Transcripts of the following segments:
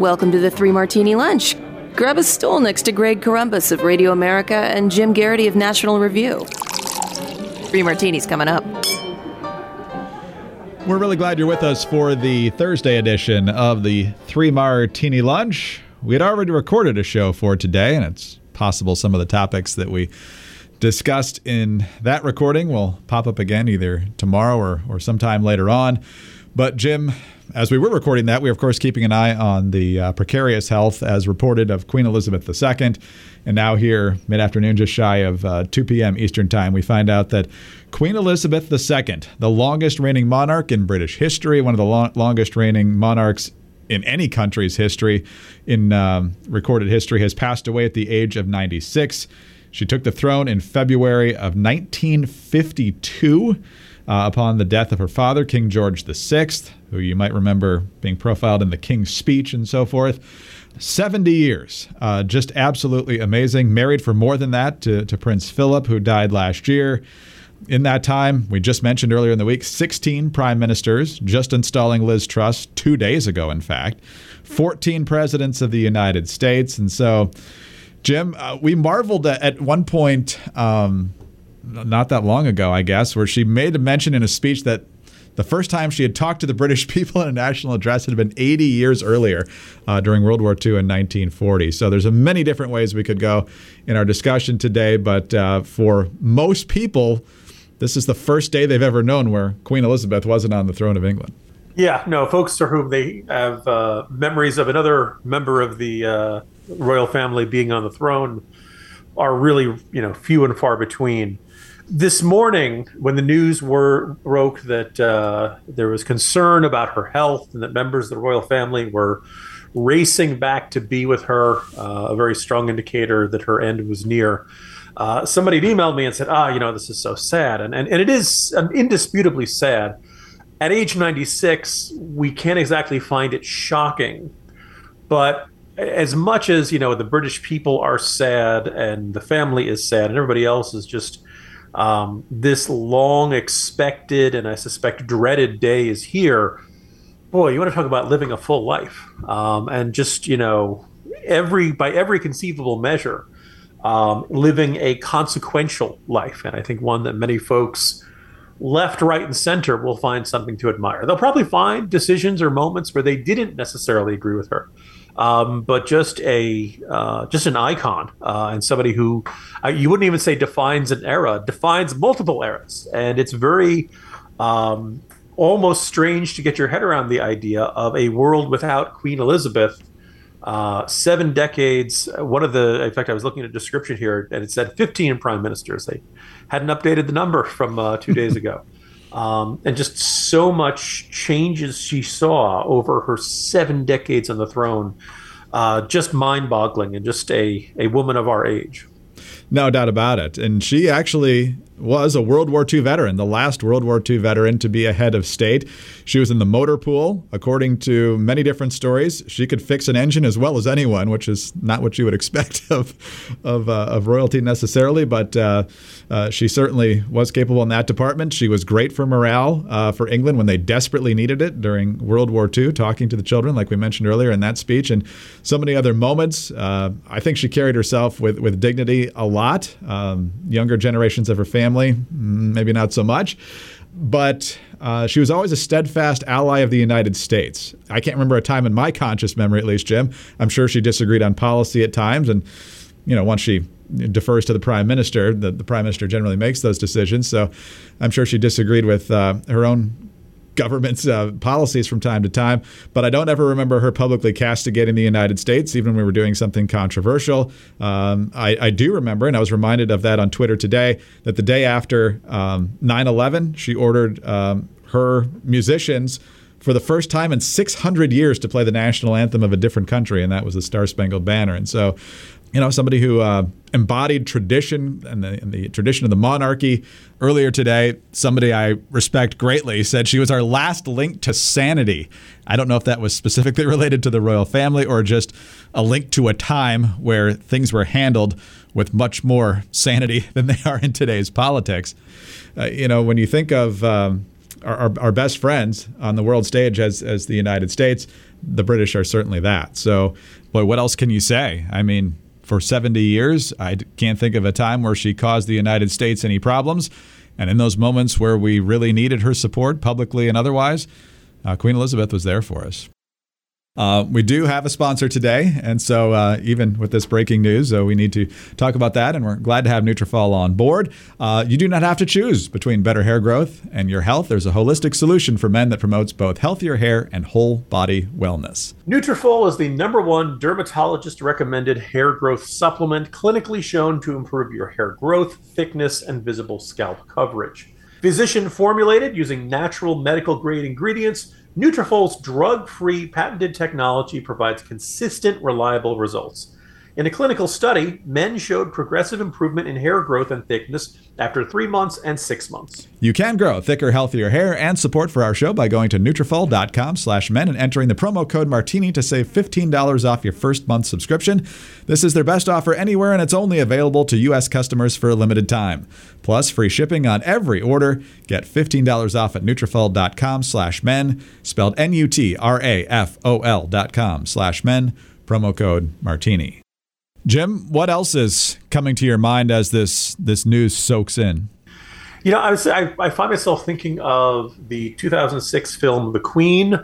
Welcome to the Three Martini Lunch. Grab a stool next to Greg Corombos of Radio America and Jim Geraghty of National Review. Three Martinis coming up. We're really glad you're with us for the Thursday edition of the Three Martini Lunch. We had already recorded a show for today, and it's possible some of the topics that we discussed in that recording will pop up again either tomorrow or, or sometime later on. But, Jim, as we were recording that, we were, of course, keeping an eye on the uh, precarious health as reported of Queen Elizabeth II. And now, here, mid afternoon, just shy of uh, 2 p.m. Eastern Time, we find out that Queen Elizabeth II, the longest reigning monarch in British history, one of the long- longest reigning monarchs in any country's history, in um, recorded history, has passed away at the age of 96. She took the throne in February of 1952 uh, upon the death of her father, King George VI, who you might remember being profiled in the King's Speech and so forth. 70 years. Uh, just absolutely amazing. Married for more than that to, to Prince Philip, who died last year. In that time, we just mentioned earlier in the week, 16 prime ministers, just installing Liz Truss two days ago, in fact, 14 presidents of the United States. And so, Jim, uh, we marveled at, at one point um, not that long ago, I guess, where she made a mention in a speech that the first time she had talked to the British people in a national address had been 80 years earlier uh, during World War II in 1940. So there's many different ways we could go in our discussion today, but uh, for most people, this is the first day they've ever known where Queen Elizabeth wasn't on the throne of England. Yeah, no, folks for whom they have uh, memories of another member of the uh, royal family being on the throne are really, you know, few and far between this morning, when the news were broke that uh, there was concern about her health and that members of the royal family were racing back to be with her, uh, a very strong indicator that her end was near. Uh, somebody had emailed me and said, "Ah, you know, this is so sad," and and, and it is um, indisputably sad. At age 96, we can't exactly find it shocking, but as much as you know, the British people are sad and the family is sad, and everybody else is just um, this long expected and I suspect dreaded day is here. Boy, you want to talk about living a full life um, and just, you know, every by every conceivable measure, um, living a consequential life. And I think one that many folks left, right, and center will find something to admire. They'll probably find decisions or moments where they didn't necessarily agree with her um, but just a uh, just an icon uh, and somebody who uh, you wouldn't even say defines an era, defines multiple eras, and it's very um, almost strange to get your head around the idea of a world without Queen Elizabeth. Uh, seven decades. One of the, in fact, I was looking at a description here, and it said 15 prime ministers. They hadn't updated the number from uh, two days ago um, and just so much changes she saw over her seven decades on the throne. Uh, just mind boggling and just a, a woman of our age. No doubt about it. And she actually was a World War II veteran, the last World War II veteran to be a head of state. She was in the motor pool. According to many different stories, she could fix an engine as well as anyone, which is not what you would expect of of, uh, of royalty necessarily. But uh, uh, she certainly was capable in that department. She was great for morale uh, for England when they desperately needed it during World War II, talking to the children, like we mentioned earlier in that speech, and so many other moments. Uh, I think she carried herself with with dignity a lot. Um, younger generations of her family family, mm, maybe not so much. But uh, she was always a steadfast ally of the United States. I can't remember a time in my conscious memory, at least, Jim. I'm sure she disagreed on policy at times. And, you know, once she defers to the prime minister, the, the prime minister generally makes those decisions. So I'm sure she disagreed with uh, her own government's uh, policies from time to time, but I don't ever remember her publicly castigating the United States, even when we were doing something controversial. Um, I, I, do remember, and I was reminded of that on Twitter today, that the day after um, 9 um, 11, she ordered um, her musicians for the first time in 600 years to play the national anthem of a different country, and that was the Star Spangled Banner. And so you know, somebody who uh, embodied tradition and the, and the, tradition of the monarchy. Earlier today, somebody I respect greatly said she was our last link to sanity. I don't know if that was specifically related to the royal family or just a link to a time where things were handled with much more sanity than they are in today's politics. Uh, you know, when you think of um, our, our best friends on the world stage as as the United States. The British are certainly that. So, boy, what else can you say? I mean, for 70 years, I can't think of a time where she caused the United States any problems. And in those moments where we really needed her support, publicly and otherwise, uh, Queen Elizabeth was there for us. Uh, we do have a sponsor today, and so uh, even with this breaking news, uh, we need to talk about that. And we're glad to have Nutrafol on board. Uh, you do not have to choose between better hair growth and your health. There's a holistic solution for men that promotes both healthier hair and whole body wellness. Nutrafol is the number one dermatologist-recommended hair growth supplement, clinically shown to improve your hair growth, thickness, and visible scalp coverage. Physician formulated using natural medical grade ingredients Nutrafol's drug-free patented technology provides consistent, reliable results. In a clinical study, men showed progressive improvement in hair growth and thickness after three months and six months. You can grow thicker, healthier hair and support for our show by going to Nutrafol.com slash men and entering the promo code Martini to save $15 off your first month subscription. This is their best offer anywhere and it's only available to U.S. customers for a limited time. Plus, free shipping on every order. Get $15 off at Nutrafol.com slash men, spelled N-U-T-R-A-F-O-L dot com slash men, promo code Martini. Jim, what else is coming to your mind as this this news soaks in? You know, I, was, I, I find myself thinking of the 2006 film The Queen,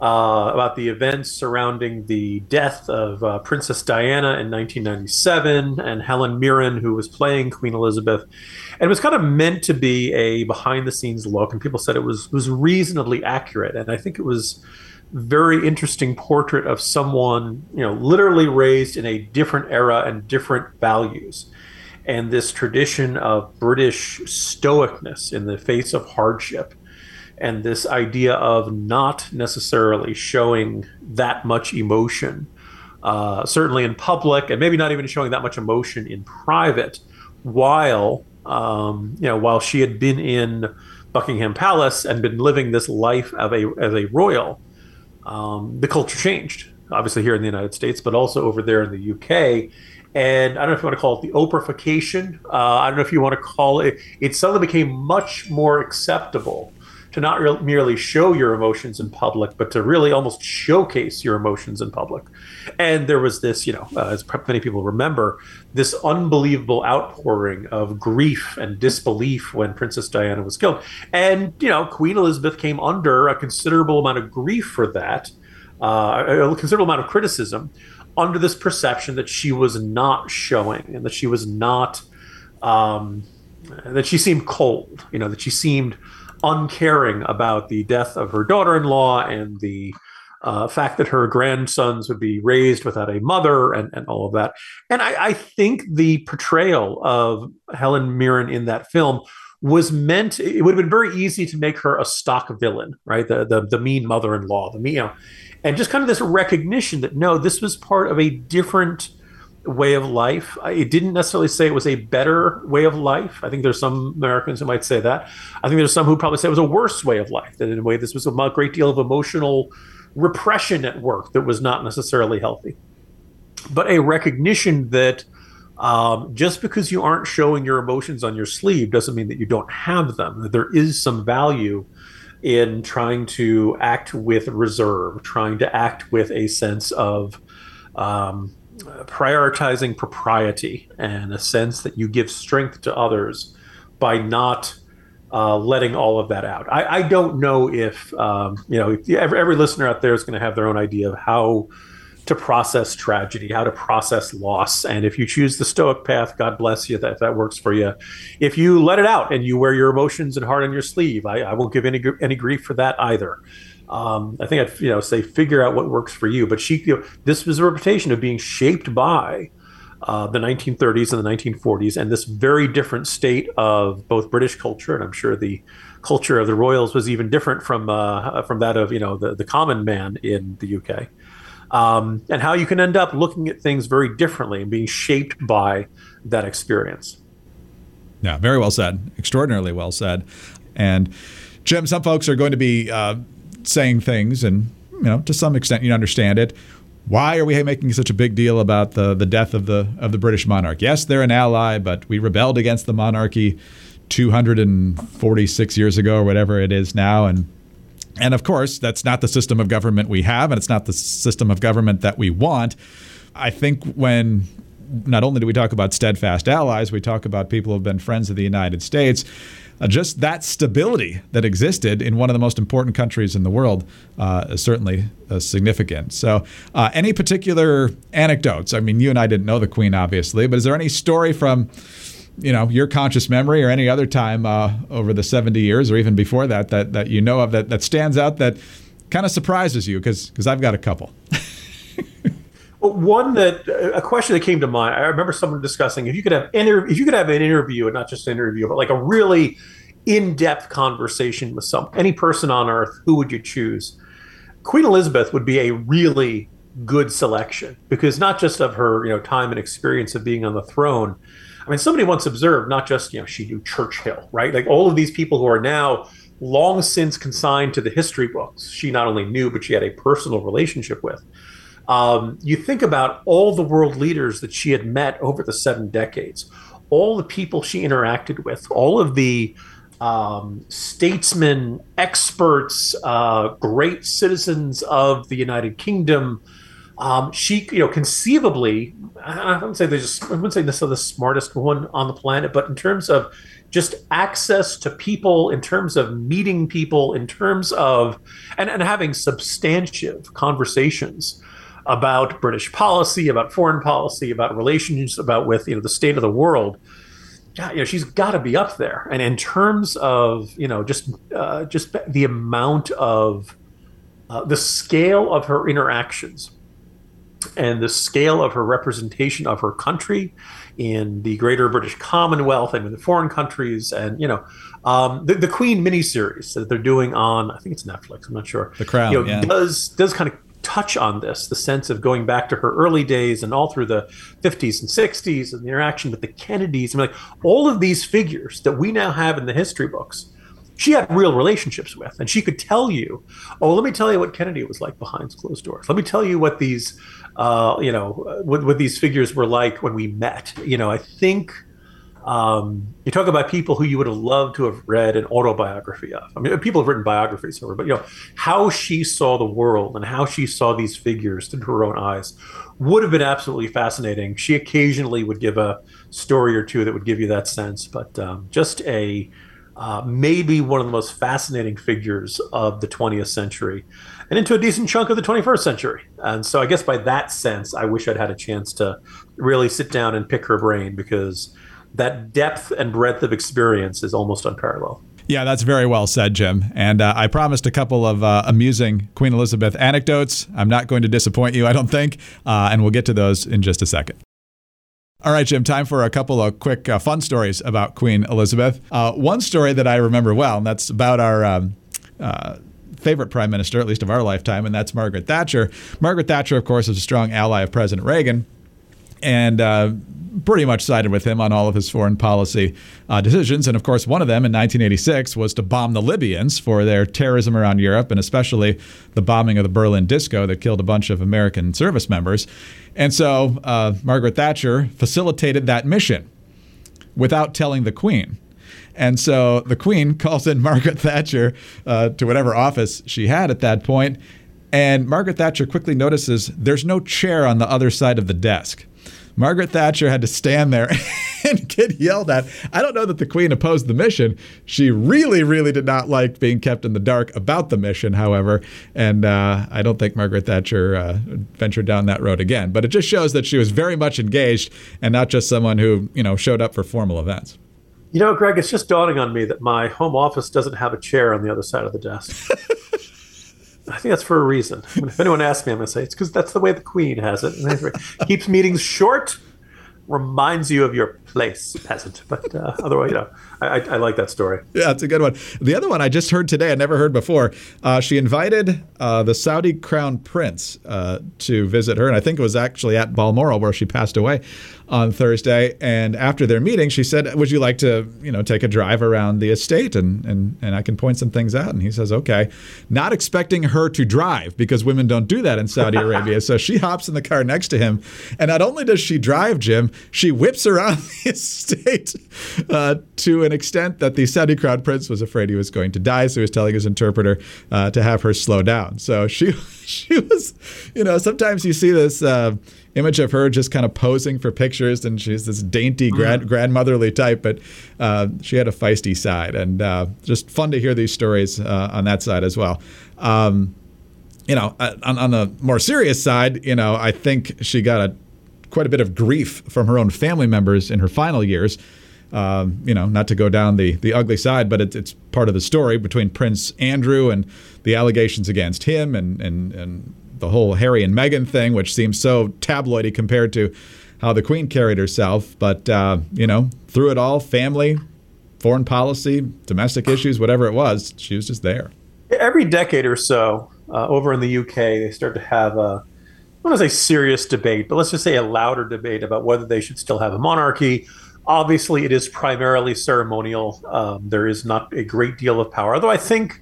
uh, about the events surrounding the death of uh, Princess Diana in 1997 and Helen Mirren, who was playing Queen Elizabeth. And it was kind of meant to be a behind the scenes look, and people said it was was reasonably accurate. And I think it was very interesting portrait of someone, you know, literally raised in a different era and different values. And this tradition of British stoicness in the face of hardship, and this idea of not necessarily showing that much emotion, uh, certainly in public, and maybe not even showing that much emotion in private, while um, you know, while she had been in Buckingham Palace and been living this life of a as a royal um, the culture changed, obviously here in the United States, but also over there in the UK. And I don't know if you want to call it the oprahfication. Uh, I don't know if you want to call it. It suddenly became much more acceptable to not re- merely show your emotions in public, but to really almost showcase your emotions in public. And there was this, you know, uh, as many people remember, this unbelievable outpouring of grief and disbelief when Princess Diana was killed. And, you know, Queen Elizabeth came under a considerable amount of grief for that, uh, a considerable amount of criticism under this perception that she was not showing and that she was not. Um, that she seemed cold, you know, that she seemed uncaring about the death of her daughter-in-law and the uh, fact that her grandsons would be raised without a mother and, and all of that. And I, I think the portrayal of Helen Mirren in that film was meant it would have been very easy to make her a stock villain right the the, the mean mother-in-law the you know and just kind of this recognition that no this was part of a different way of life. It didn't necessarily say it was a better way of life. I think there's some Americans who might say that. I think there's some who probably say it was a worse way of life. That in a way, this was a great deal of emotional repression at work that was not necessarily healthy. But a recognition that um, just because you aren't showing your emotions on your sleeve doesn't mean that you don't have them. That there is some value in trying to act with reserve, trying to act with a sense of um, prioritizing propriety and a sense that you give strength to others by not uh, letting all of that out. I, I don't know if um, you know every, every listener out there is going to have their own idea of how to process tragedy, how to process loss, and if you choose the stoic path, God bless you that that works for you. If you let it out and you wear your emotions and heart on your sleeve, I, I won't give any any grief for that either. Um, I think I'd you know say figure out what works for you. But she, you know, this was a reputation of being shaped by uh, the 1930s and the 1940s, and this very different state of both British culture, and I'm sure the culture of the royals was even different from uh, from that of you know the the common man in the UK. Um, and how you can end up looking at things very differently and being shaped by that experience. Yeah, very well said. Extraordinarily well said. And Jim, some folks are going to be uh, saying things, and you know, to some extent, you understand it. Why are we making such a big deal about the the death of the of the British monarch? Yes, they're an ally, but we rebelled against the monarchy 246 years ago or whatever it is now. And and of course, that's not the system of government we have, and it's not the system of government that we want. I think when not only do we talk about steadfast allies, we talk about people who have been friends of the United States. Uh, just that stability that existed in one of the most important countries in the world uh, is certainly uh, significant. So, uh, any particular anecdotes? I mean, you and I didn't know the Queen, obviously, but is there any story from you know your conscious memory or any other time uh, over the 70 years or even before that that that you know of that that stands out that kind of surprises you because because I've got a couple. One that a question that came to mind. I remember someone discussing if you could have inter- if you could have an interview and not just an interview, but like a really in-depth conversation with some any person on earth, who would you choose? Queen Elizabeth would be a really good selection because not just of her you know time and experience of being on the throne, I mean, somebody once observed not just, you know, she knew Churchill, right? Like all of these people who are now long since consigned to the history books, she not only knew, but she had a personal relationship with. Um, you think about all the world leaders that she had met over the seven decades, all the people she interacted with, all of the um, statesmen, experts, uh, great citizens of the United Kingdom, um, she, you know, conceivably, I wouldn't say they just, I wouldn't say is the smartest one on the planet, but in terms of just access to people, in terms of meeting people, in terms of, and, and having substantive conversations about British policy, about foreign policy, about relations, about with, you know, the state of the world. Yeah, you know, she's got to be up there. And in terms of, you know, just, uh, just the amount of, uh, the scale of her interactions and the scale of her representation of her country in the greater British Commonwealth and in the foreign countries, and you know, um, the, the Queen miniseries that they're doing on I think it's Netflix. I'm not sure. The Crown, you know, yeah. does does kind of touch on this, the sense of going back to her early days and all through the 50s and 60s and the interaction with the Kennedys. Mean, like all of these figures that we now have in the history books she had real relationships with and she could tell you oh let me tell you what kennedy was like behind closed doors let me tell you what these uh, you know, what, what these figures were like when we met. You know, I think um, you talk about people who you would have loved to have read an autobiography of. I mean, people have written biographies of her, but you know, how she saw the world and how she saw these figures through her own eyes would have been absolutely fascinating. She occasionally would give a story or two that would give you that sense, but um, just a uh, maybe one of the most fascinating figures of the 20th century and into a decent chunk of the 21st century. And so I guess by that sense, I wish I'd had a chance to really sit down and pick her brain because that depth and breadth of experience is almost unparalleled. Yeah, that's very well said, Jim. And uh, I promised a couple of uh, amusing Queen Elizabeth anecdotes. I'm not going to disappoint you, I don't think. Uh, and we'll get to those in just a second. All right, Jim, time for a couple of quick uh, fun stories about Queen Elizabeth. Uh, one story that I remember well, and that's about our um, uh, favorite prime minister, at least of our lifetime, and that's Margaret Thatcher. Margaret Thatcher, of course, is a strong ally of President Reagan. And uh, pretty much sided with him on all of his foreign policy uh, decisions. And of course, one of them in 1986 was to bomb the Libyans for their terrorism around Europe, and especially the bombing of the Berlin disco that killed a bunch of American service members. And so uh, Margaret Thatcher facilitated that mission without telling the Queen. And so the Queen calls in Margaret Thatcher uh, to whatever office she had at that point, and Margaret Thatcher quickly notices there's no chair on the other side of the desk. Margaret Thatcher had to stand there and get yelled at. I don't know that the Queen opposed the mission. She really, really did not like being kept in the dark about the mission, however. And uh, I don't think Margaret Thatcher uh, ventured down that road again. But it just shows that she was very much engaged and not just someone who, you know, showed up for formal events. You know, Greg, it's just dawning on me that my home office doesn't have a chair on the other side of the desk. I think that's for a reason. If anyone asks me, I'm going to say it's because that's the way the Queen has it. keeps meetings short, reminds you of your place, peasant. But uh, otherwise, you know, I, I, like that story. Yeah, it's a good one. The other one I just heard today, I never heard before. Uh, she invited uh, the Saudi crown prince uh, to visit her, and I think it was actually at Balmoral where she passed away. on Thursday. And after their meeting, she said, "Would you like to, you know, take a drive around the estate and and and I can point some things out?" And he says, "Okay." Not expecting her to drive because women don't do that in Saudi Arabia. so she hops in the car next to him, and not only does she drive, Jim, she whips around the estate uh, to an extent that the Saudi crown prince was afraid he was going to die. So he was telling his interpreter uh, to have her slow down. So she she was, you know, sometimes you see this. Uh, image of her just kind of posing for pictures, and she's this dainty grand, mm. grandmotherly type, but uh, she had a feisty side, and uh, just fun to hear these stories uh, on that side as well. Um, you know, uh, on, on the more serious side, you know, I think she got a quite a bit of grief from her own family members in her final years. Um, you know, not to go down the the ugly side, but it, it's part of the story between Prince Andrew and the allegations against him, and and and the whole Harry and Meghan thing, which seems so tabloidy compared to how the Queen carried herself. But, uh, you know, through it all, family, foreign policy, domestic issues, whatever it was, she was just there. Every decade or so, uh, over in the UK, they start to have a, I don't want to say serious debate, but let's just say a louder debate about whether they should still have a monarchy. Obviously, it is primarily ceremonial. Um, there is not a great deal of power, although I think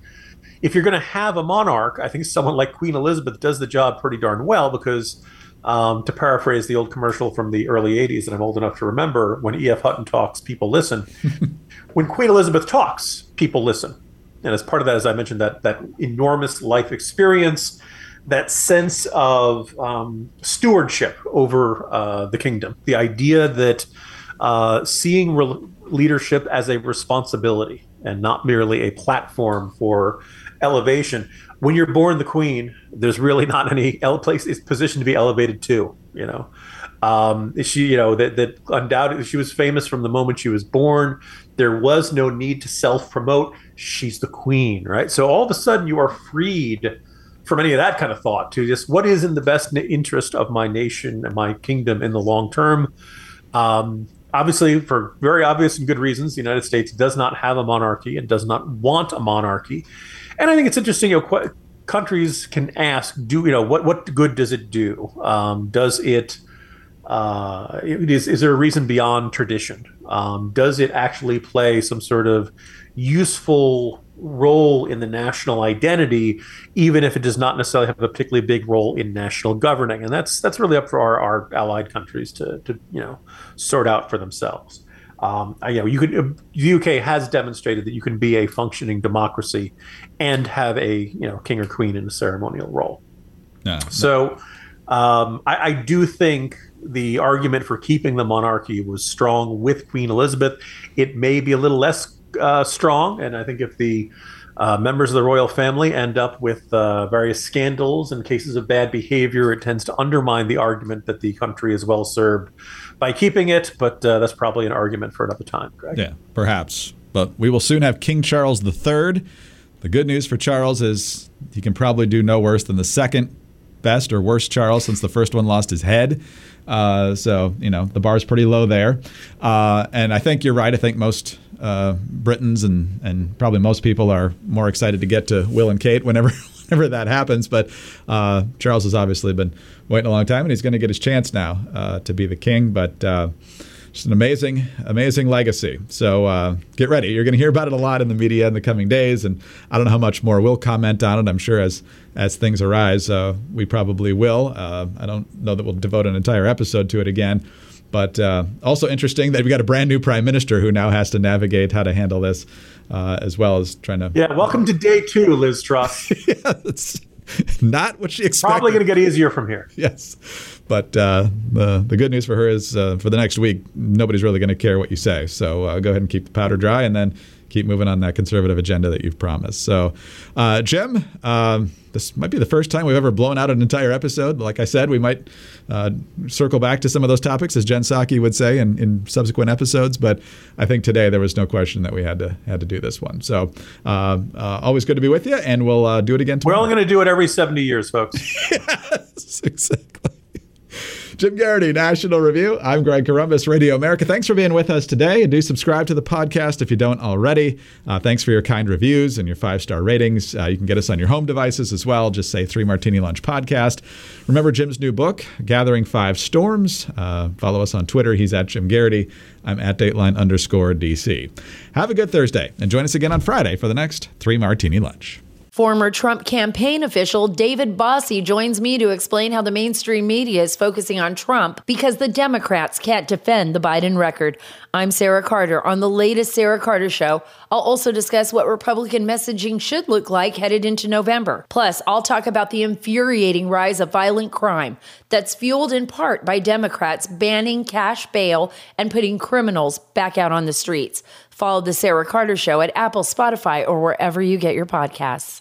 if you're going to have a monarch, I think someone like Queen Elizabeth does the job pretty darn well because, um, to paraphrase the old commercial from the early 80s that I'm old enough to remember, when E.F. Hutton talks, people listen. when Queen Elizabeth talks, people listen. And as part of that, as I mentioned, that, that enormous life experience, that sense of um, stewardship over uh, the kingdom, the idea that uh, seeing re- leadership as a responsibility and not merely a platform for elevation. When you're born the queen, there's really not any place is position to be elevated to. You know, um, she you know that that undoubtedly she was famous from the moment she was born. There was no need to self promote. She's the queen, right? So all of a sudden you are freed from any of that kind of thought to just what is in the best interest of my nation and my kingdom in the long term. Um, obviously, for very obvious and good reasons, the United States does not have a monarchy and does not want a monarchy. And I think it's interesting. You know, qu- countries can ask, do you know what what good does it do? Um, does it uh, is, is there a reason beyond tradition? Um, does it actually play some sort of useful role in the national identity, even if it does not necessarily have a particularly big role in national governing? And that's that's really up for our, our allied countries to, to you know sort out for themselves. Um, you know, you can the UK has demonstrated that you can be a functioning democracy and have a you know king or queen in a ceremonial role. Yeah. So um, I, I do think the argument for keeping the monarchy was strong with Queen Elizabeth. It may be a little less uh, strong, and I think if the uh, members of the royal family end up with uh, various scandals and cases of bad behavior, it tends to undermine the argument that the country is well served by keeping it. But uh, that's probably an argument for another time, Greg. Yeah, perhaps. But we will soon have King Charles III. The good news for Charles is he can probably do no worse than the second best or worst Charles since the first one lost his head. Uh, so, you know, the bar's pretty low there. Uh, and I think you're right. I think most uh, Britons and, and probably most people are more excited to get to Will and Kate whenever whenever that happens. But uh, Charles has obviously been waiting a long time, and he's going to get his chance now uh, to be the king. But uh, just an amazing, amazing legacy. So uh, get ready. You're going to hear about it a lot in the media in the coming days, and I don't know how much more we'll comment on it. I'm sure as as things arise, uh, we probably will. Uh, I don't know that we'll devote an entire episode to it again. But uh, also interesting that we got a brand new prime minister who now has to navigate how to handle this, uh, as well as trying to. Yeah, welcome to day two, Liz Truss. yeah, it's not what she expected. Probably going to get easier from here. Yes, but uh, the the good news for her is uh, for the next week, nobody's really going to care what you say. So uh, go ahead and keep the powder dry, and then keep moving on that conservative agenda that you've promised. So, uh, Jim, um, this might be the first time we've ever blown out an entire episode. Like I said, we might uh, circle back to some of those topics, as Jen Psaki would say, in, in subsequent episodes. But I think today there was no question that we had to had to do this one. So, uh, uh always good to be with you, and we'll uh, do it again tomorrow. We're only going to do it every seventy years, folks. yes, exactly. Jim Geraghty, National Review. I'm Greg Corombos, Radio America. Thanks for being with us today. And do subscribe to the podcast if you don't already. Uh, thanks for your kind reviews and your five star ratings. Uh, you can get us on your home devices as well. Just say Three Martini Lunch Podcast. Remember Jim's new book, Gathering Five Storms. Uh, follow us on Twitter. He's at Jim Geraghty. I'm at Dateline underscore DC. Have a good Thursday and join us again on Friday for the next Three Martini Lunch. Former Trump campaign official David Bossie joins me to explain how the mainstream media is focusing on Trump because the Democrats can't defend the Biden record. I'm Sarah Carter. On the latest Sarah Carter Show, I'll also discuss what Republican messaging should look like headed into November. Plus, I'll talk about the infuriating rise of violent crime that's fueled in part by Democrats banning cash bail and putting criminals back out on the streets. Follow the Sarah Carter Show at Apple, Spotify, or wherever you get your podcasts.